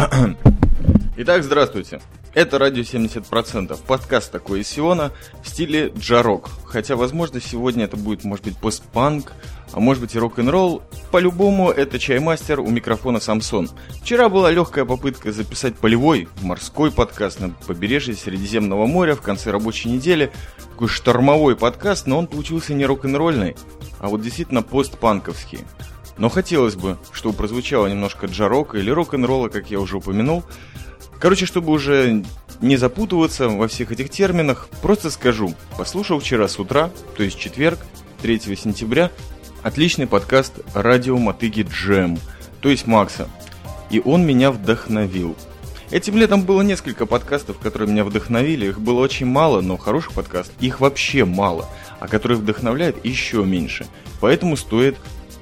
Итак, здравствуйте. Это радио 70%, подкаст такой из Сиона в стиле джарок. Хотя, возможно, сегодня это будет, может быть, постпанк, а может быть и рок-н-ролл. По-любому, это чаймастер у микрофона Самсон. Вчера была легкая попытка записать полевой, морской подкаст на побережье Средиземного моря в конце рабочей недели. Такой штормовой подкаст, но он получился не рок-н-ролльный, а вот действительно постпанковский. Но хотелось бы, чтобы прозвучало немножко джарока или рок-н-ролла, как я уже упомянул. Короче, чтобы уже не запутываться во всех этих терминах, просто скажу. Послушал вчера с утра, то есть четверг, 3 сентября, отличный подкаст радио Мотыги Джем, то есть Макса. И он меня вдохновил. Этим летом было несколько подкастов, которые меня вдохновили. Их было очень мало, но хороших подкастов их вообще мало, а которые вдохновляют еще меньше. Поэтому стоит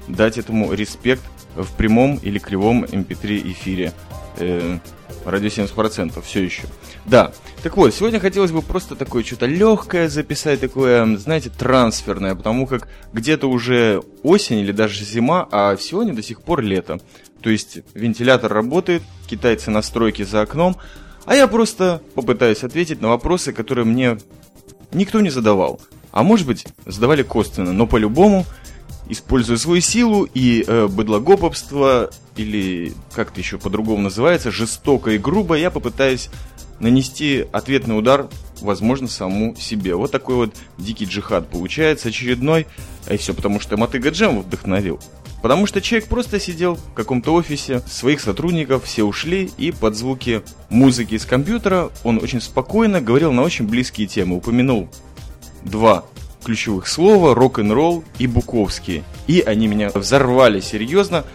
дать этому респект в прямом или кривом MP3 эм эфире. Э, радио 70% все еще. Да, так вот, сегодня хотелось бы просто такое что-то легкое записать, такое, знаете, трансферное, потому как где-то уже осень или даже зима, а сегодня до сих пор лето. То есть вентилятор работает, китайцы на стройке за окном, а я просто попытаюсь ответить на вопросы, которые мне никто не задавал. А может быть, задавали косвенно, но по-любому используя свою силу и э, быдлогоповство, или как это еще по-другому называется, жестоко и грубо, я попытаюсь нанести ответный удар, возможно, саму себе. Вот такой вот дикий джихад получается очередной, и все потому, что Мотыга Джем вдохновил. Потому что человек просто сидел в каком-то офисе, своих сотрудников все ушли, и под звуки музыки из компьютера он очень спокойно говорил на очень близкие темы. Упомянул два ключевых слова, рок-н-ролл и Буковский. И они меня взорвали серьезно.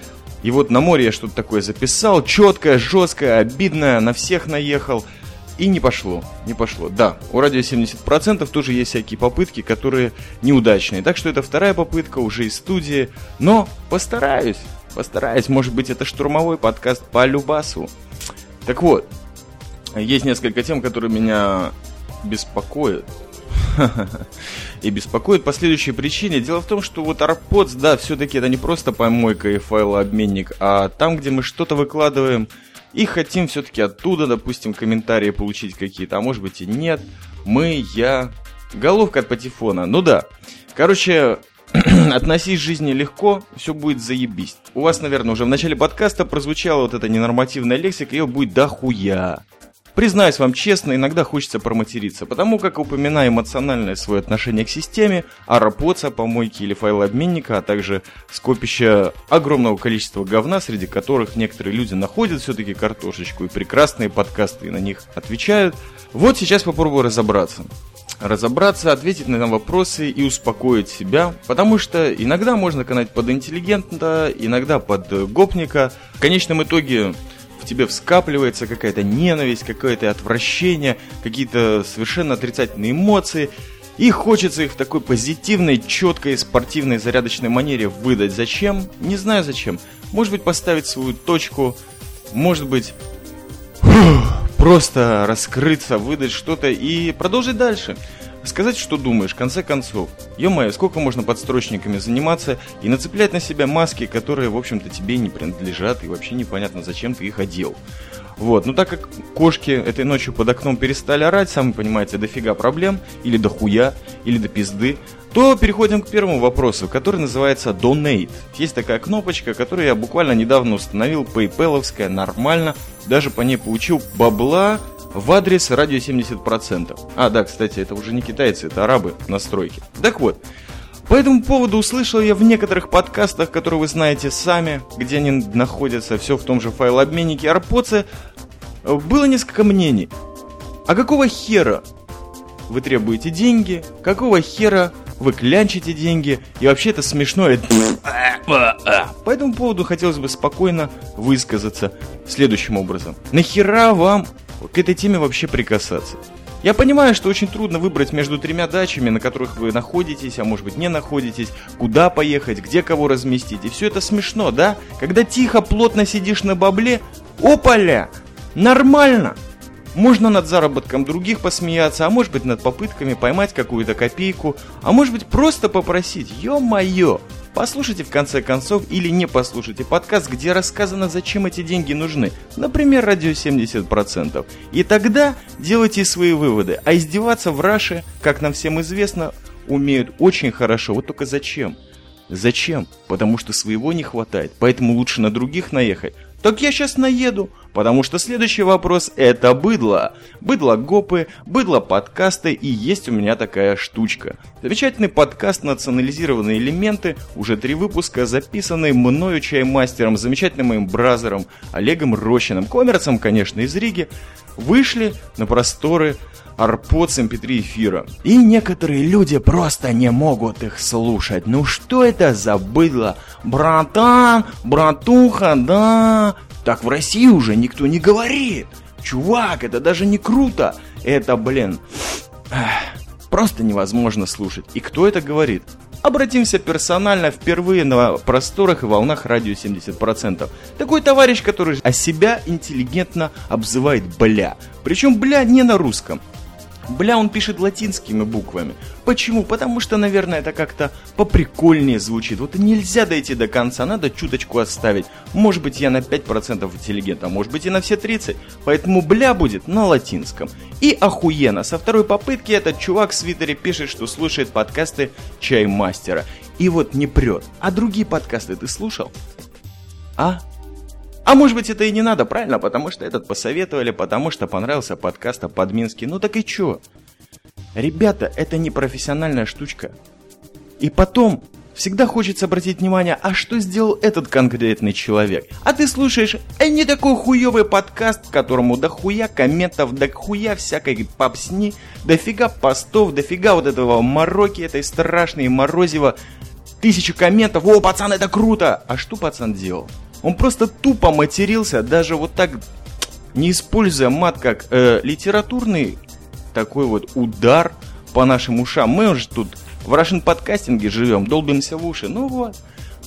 И вот на море я что-то такое записал, четкое, жесткое, обидное, на всех наехал. И не пошло, не пошло. Да, у радио 70% тоже есть всякие попытки, которые неудачные. Так что это вторая попытка уже из студии. Но постараюсь, постараюсь. Может быть, это штурмовой подкаст по Любасу. Так вот, есть несколько тем, которые меня беспокоят и беспокоит по следующей причине. Дело в том, что вот AirPods, да, все-таки это не просто помойка и файлообменник, а там, где мы что-то выкладываем и хотим все-таки оттуда, допустим, комментарии получить какие-то, а может быть и нет. Мы, я, головка от патефона. Ну да. Короче, относись к жизни легко, все будет заебись. У вас, наверное, уже в начале подкаста прозвучала вот эта ненормативная лексика, ее будет дохуя. Признаюсь вам честно, иногда хочется проматериться, потому как упоминая эмоциональное свое отношение к системе, аэропоца, помойки или файлообменника, а также скопища огромного количества говна, среди которых некоторые люди находят все-таки картошечку и прекрасные подкасты и на них отвечают. Вот сейчас попробую разобраться разобраться, ответить на вопросы и успокоить себя, потому что иногда можно канать под интеллигента, иногда под гопника. В конечном итоге тебе вскапливается какая-то ненависть, какое-то отвращение, какие-то совершенно отрицательные эмоции. И хочется их в такой позитивной, четкой, спортивной, зарядочной манере выдать. Зачем? Не знаю зачем. Может быть, поставить свою точку, может быть, просто раскрыться, выдать что-то и продолжить дальше сказать, что думаешь, в конце концов. Ё-моё, сколько можно подстрочниками заниматься и нацеплять на себя маски, которые, в общем-то, тебе не принадлежат, и вообще непонятно, зачем ты их одел. Вот, ну так как кошки этой ночью под окном перестали орать, сами понимаете, дофига проблем, или до хуя, или до пизды, то переходим к первому вопросу, который называется Donate. Есть такая кнопочка, которую я буквально недавно установил, PayPal, нормально, даже по ней получил бабла, в адрес радио 70%. А, да, кстати, это уже не китайцы, это арабы настройки. Так вот, по этому поводу услышал я в некоторых подкастах, которые вы знаете сами, где они находятся, все в том же файлообменнике Арпоце, было несколько мнений. А какого хера вы требуете деньги? Какого хера вы клянчите деньги? И вообще это смешно. По этому поводу хотелось бы спокойно высказаться следующим образом. Нахера вам к этой теме вообще прикасаться. Я понимаю, что очень трудно выбрать между тремя дачами, на которых вы находитесь, а может быть не находитесь, куда поехать, где кого разместить. И все это смешно, да? Когда тихо, плотно сидишь на бабле, опаля, нормально. Можно над заработком других посмеяться, а может быть над попытками поймать какую-то копейку, а может быть просто попросить, ё-моё, Послушайте в конце концов или не послушайте подкаст, где рассказано, зачем эти деньги нужны. Например, радио 70%. И тогда делайте свои выводы. А издеваться в Раше, как нам всем известно, умеют очень хорошо. Вот только зачем? Зачем? Потому что своего не хватает, поэтому лучше на других наехать. Так я сейчас наеду, потому что следующий вопрос это быдло. Быдло-гопы, быдло-подкасты и есть у меня такая штучка. Замечательный подкаст «Национализированные элементы», уже три выпуска, записанный мною чаймастером, замечательным моим бразером Олегом Рощиным, коммерцем, конечно, из Риги, вышли на просторы Арпод с MP3 эфира. И некоторые люди просто не могут их слушать. Ну что это за быдло? Братан, братуха, да. Так в России уже никто не говорит. Чувак, это даже не круто. Это, блин, просто невозможно слушать. И кто это говорит? Обратимся персонально впервые на просторах и волнах радио 70%. Такой товарищ, который о себя интеллигентно обзывает бля. Причем бля не на русском. Бля, он пишет латинскими буквами. Почему? Потому что, наверное, это как-то поприкольнее звучит. Вот нельзя дойти до конца, надо чуточку оставить. Может быть, я на 5% интеллигент, а может быть и на все 30. Поэтому бля будет на латинском. И охуенно, со второй попытки этот чувак в свитере пишет, что слушает подкасты Чаймастера. И вот не прет. А другие подкасты ты слушал? А? А может быть это и не надо, правильно? Потому что этот посоветовали, потому что понравился подкаст о Подминске. Ну так и чё? Ребята, это не профессиональная штучка. И потом, всегда хочется обратить внимание, а что сделал этот конкретный человек? А ты слушаешь, а не такой хуёвый подкаст, которому дохуя комментов, дохуя всякой попсни, дофига постов, дофига вот этого мороки, этой страшной морозива, тысячу комментов, о, пацан, это круто! А что пацан делал? Он просто тупо матерился, даже вот так, не используя мат как э, литературный такой вот удар по нашим ушам. Мы уже тут в Russian подкастинге живем, долбимся в уши. Ну вот.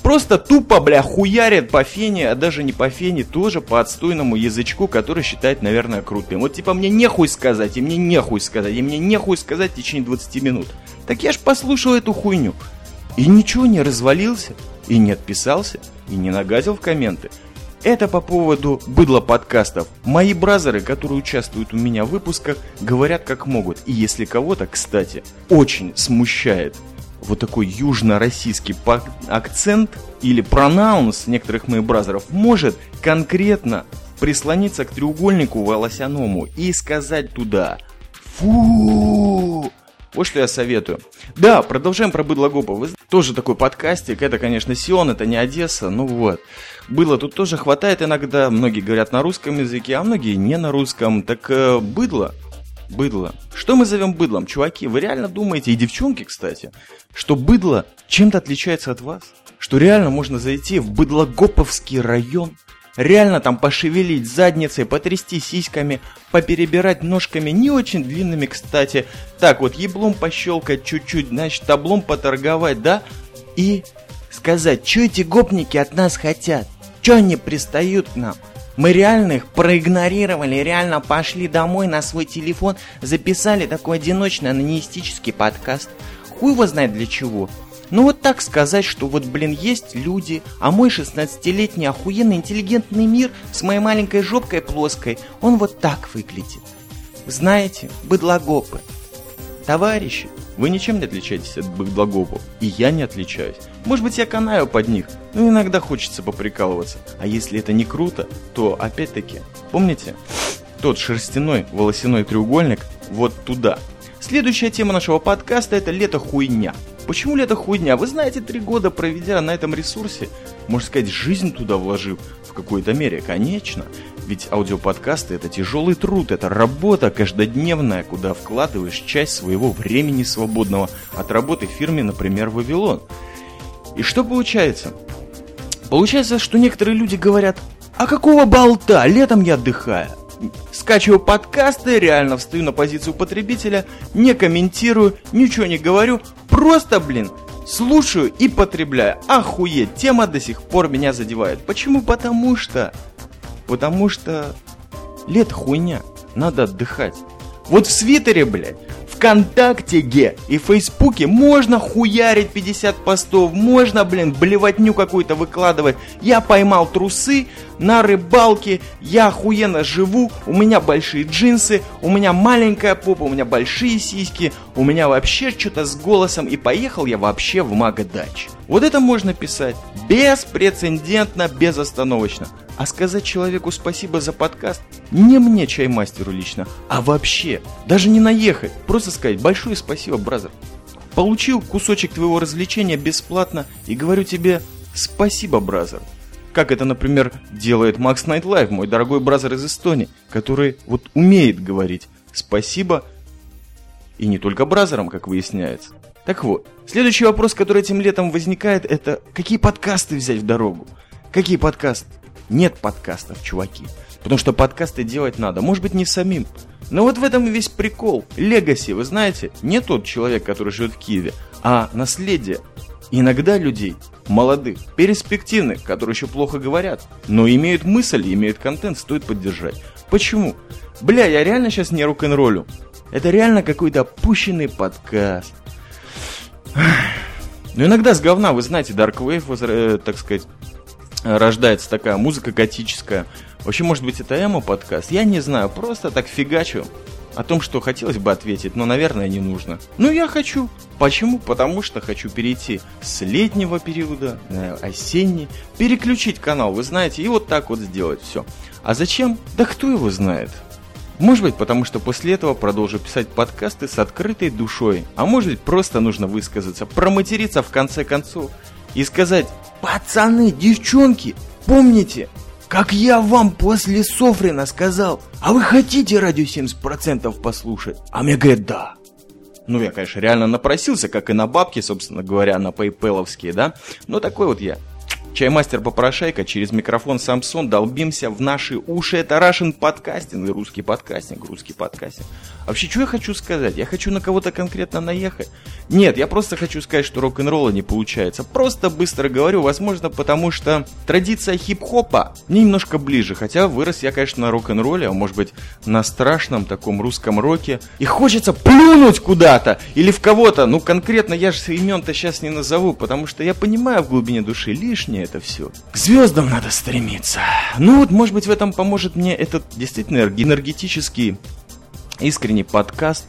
Просто тупо, бля, хуярит по фене, а даже не по фене, тоже по отстойному язычку, который считает, наверное, крутым. Вот типа мне нехуй сказать, и мне нехуй сказать, и мне нехуй сказать в течение 20 минут. Так я ж послушал эту хуйню. И ничего не развалился, и не отписался и не нагадил в комменты. Это по поводу быдла подкастов. Мои бразеры, которые участвуют у меня в выпусках, говорят как могут. И если кого-то, кстати, очень смущает вот такой южно-российский акцент или пронаунс некоторых моих бразеров, может конкретно прислониться к треугольнику волосяному и сказать туда «Фу!» Вот что я советую. Да, продолжаем про быдлогопа. Вы тоже такой подкастик. Это, конечно, Сион, это не Одесса. Ну вот. Было тут тоже хватает иногда. Многие говорят на русском языке, а многие не на русском. Так э, быдло. Быдло. Что мы зовем быдлом? Чуваки, вы реально думаете, и девчонки, кстати, что быдло чем-то отличается от вас? Что реально можно зайти в быдлогоповский район Реально там пошевелить задницей, потрясти сиськами, поперебирать ножками, не очень длинными, кстати. Так вот, еблом пощелкать чуть-чуть, значит, таблом поторговать, да? И сказать, что эти гопники от нас хотят? Что они пристают к нам? Мы реально их проигнорировали, реально пошли домой на свой телефон, записали такой одиночный анонистический подкаст. Хуй его знает для чего. Ну вот так сказать, что вот, блин, есть люди, а мой 16-летний охуенно интеллигентный мир с моей маленькой жопкой плоской, он вот так выглядит. Знаете, быдлогопы. Товарищи, вы ничем не отличаетесь от быдлогопов, и я не отличаюсь. Может быть, я канаю под них, но иногда хочется поприкалываться. А если это не круто, то, опять-таки, помните, тот шерстяной волосяной треугольник вот туда. Следующая тема нашего подкаста – это лето хуйня. Почему ли это хуйня? Вы знаете, три года проведя на этом ресурсе, можно сказать, жизнь туда вложив в какой-то мере, конечно. Ведь аудиоподкасты это тяжелый труд, это работа каждодневная, куда вкладываешь часть своего времени свободного от работы в фирме, например, Вавилон. И что получается? Получается, что некоторые люди говорят, а какого болта, летом я отдыхаю. Скачиваю подкасты, реально встаю на позицию потребителя, не комментирую, ничего не говорю, просто, блин, слушаю и потребляю. Охуеть, тема до сих пор меня задевает. Почему? Потому что... Потому что... Лето хуйня, надо отдыхать. Вот в свитере, блядь, ВКонтакте и Фейсбуке можно хуярить 50 постов, можно, блин, блевотню какую-то выкладывать. Я поймал трусы на рыбалке, я охуенно живу, у меня большие джинсы, у меня маленькая попа, у меня большие сиськи, у меня вообще что-то с голосом, и поехал я вообще в Магадач. Вот это можно писать беспрецедентно, безостановочно. А сказать человеку спасибо за подкаст не мне, чаймастеру лично, а вообще. Даже не наехать, просто сказать большое спасибо, brother. Получил кусочек твоего развлечения бесплатно и говорю тебе спасибо, brother. Как это, например, делает Макс Nightlive, мой дорогой brother из Эстонии, который вот умеет говорить спасибо и не только brother ам, как выясняется. Так вот, следующий вопрос, который этим летом возникает, это какие подкасты взять в дорогу? Какие подкасты? Нет подкастов, чуваки. Потому что подкасты делать надо. Может быть, не самим. Но вот в этом весь прикол. Легаси, вы знаете, не тот человек, который живет в Киеве, а наследие. Иногда людей, молодых, перспективных, которые еще плохо говорят, но имеют мысль, имеют контент, стоит поддержать. Почему? Бля, я реально сейчас не рок-н-роллю. Это реально какой-то опущенный подкаст. Но иногда с говна, вы знаете, Dark Wave, э, так сказать, рождается такая музыка готическая. Вообще, может быть, это эмо подкаст? Я не знаю, просто так фигачу о том, что хотелось бы ответить, но, наверное, не нужно. Ну, я хочу. Почему? Потому что хочу перейти с летнего периода на осенний, переключить канал, вы знаете, и вот так вот сделать все. А зачем? Да кто его знает? Может быть, потому что после этого продолжу писать подкасты с открытой душой. А может быть, просто нужно высказаться, проматериться в конце концов и сказать «Пацаны, девчонки, помните, как я вам после Софрина сказал, а вы хотите радио 70% послушать?» А мне говорят «Да». Ну, я, конечно, реально напросился, как и на бабки, собственно говоря, на пейпеловские, да? Но такой вот я. Чаймастер Попрошайка через микрофон Самсон долбимся в наши уши. Это Russian подкастинг, русский подкастинг, русский подкастинг. Вообще, что я хочу сказать? Я хочу на кого-то конкретно наехать? Нет, я просто хочу сказать, что рок-н-ролла не получается. Просто быстро говорю, возможно, потому что традиция хип-хопа мне немножко ближе. Хотя вырос я, конечно, на рок-н-ролле, а может быть на страшном таком русском роке. И хочется плюнуть куда-то или в кого-то. Ну, конкретно я же имен-то сейчас не назову, потому что я понимаю в глубине души лишнее это все. К звездам надо стремиться. Ну вот, может быть, в этом поможет мне этот действительно энергетический искренний подкаст.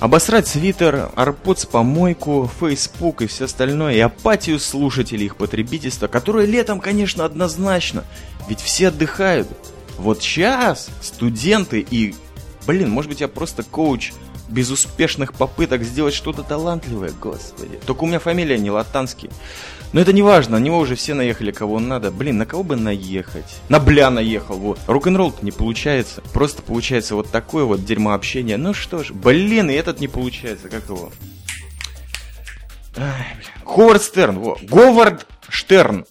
Обосрать свитер, арпоц помойку, фейсбук и все остальное, и апатию слушателей их потребительства, которое летом, конечно, однозначно, ведь все отдыхают. Вот сейчас студенты и, блин, может быть я просто коуч безуспешных попыток сделать что-то талантливое, господи. Только у меня фамилия не латанский. Но это не важно, на него уже все наехали, кого надо. Блин, на кого бы наехать? На бля наехал, вот. Рок-н-ролл не получается. Просто получается вот такое вот дерьмо общения. Ну что ж, блин, и этот не получается, как его? Ай. Ховард Стерн, во. Говард Штерн.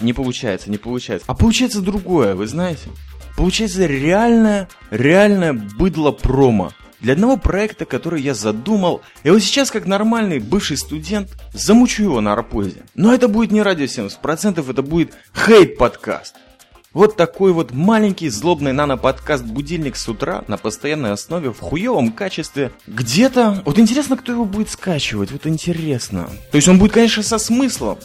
Не получается, не получается. А получается другое, вы знаете? Получается реальное, реальное быдло промо для одного проекта, который я задумал. И вот сейчас, как нормальный бывший студент, замучу его на арпозе. Но это будет не радио 70%, это будет хейт-подкаст. Вот такой вот маленький злобный нано-подкаст-будильник с утра на постоянной основе в хуевом качестве. Где-то... Вот интересно, кто его будет скачивать, вот интересно. То есть он будет, конечно, со смыслом,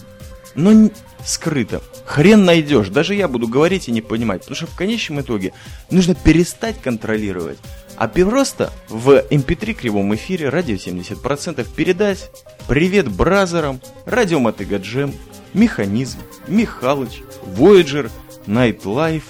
но скрыто. Хрен найдешь. Даже я буду говорить и не понимать. Потому что в конечном итоге нужно перестать контролировать а просто в MP3 эм кривом эфире радио 70% передать привет бразерам, радио Мотыга Джем, Механизм, Михалыч, Voyager, Nightlife,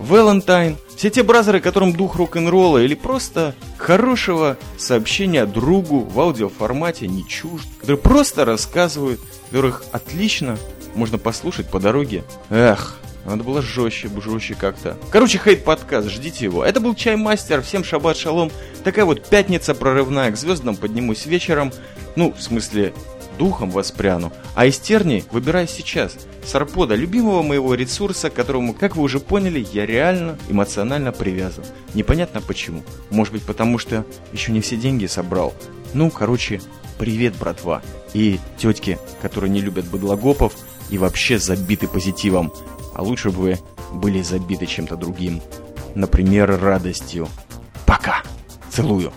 Valentine, все те бразеры, которым дух рок-н-ролла или просто хорошего сообщения другу в аудиоформате не чужд, которые просто рассказывают, которых отлично можно послушать по дороге. Эх, надо было жестче, жестче как-то. Короче, хейт-подкаст, ждите его. Это был Чай-мастер, всем шаббат шалом. Такая вот пятница прорывная, к звездам поднимусь вечером. Ну, в смысле, духом воспряну. А из терни выбираю сейчас. Сарпода, любимого моего ресурса, к которому, как вы уже поняли, я реально эмоционально привязан. Непонятно почему. Может быть потому, что еще не все деньги собрал. Ну, короче, привет, братва. И тетки, которые не любят быдлогопов и вообще забиты позитивом а лучше бы вы были забиты чем-то другим. Например, радостью. Пока! Целую!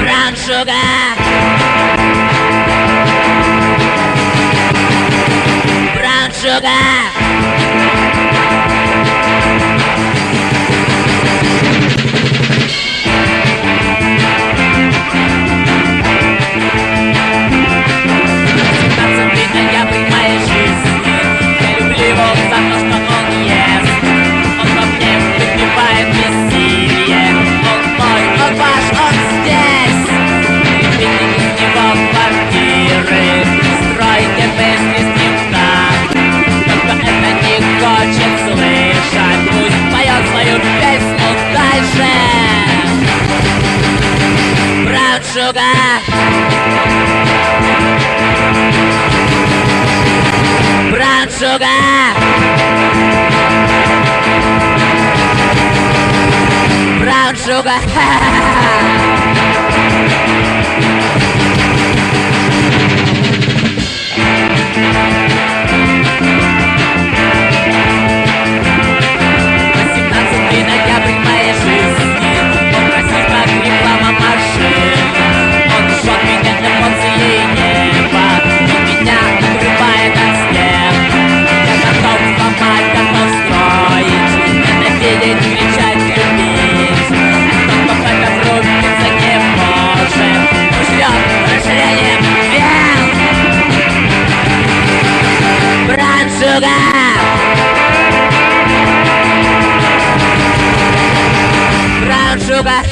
brown sugar, brown sugar. drogas. Brown sugar. Brown sugar. sugar. Brown sugar.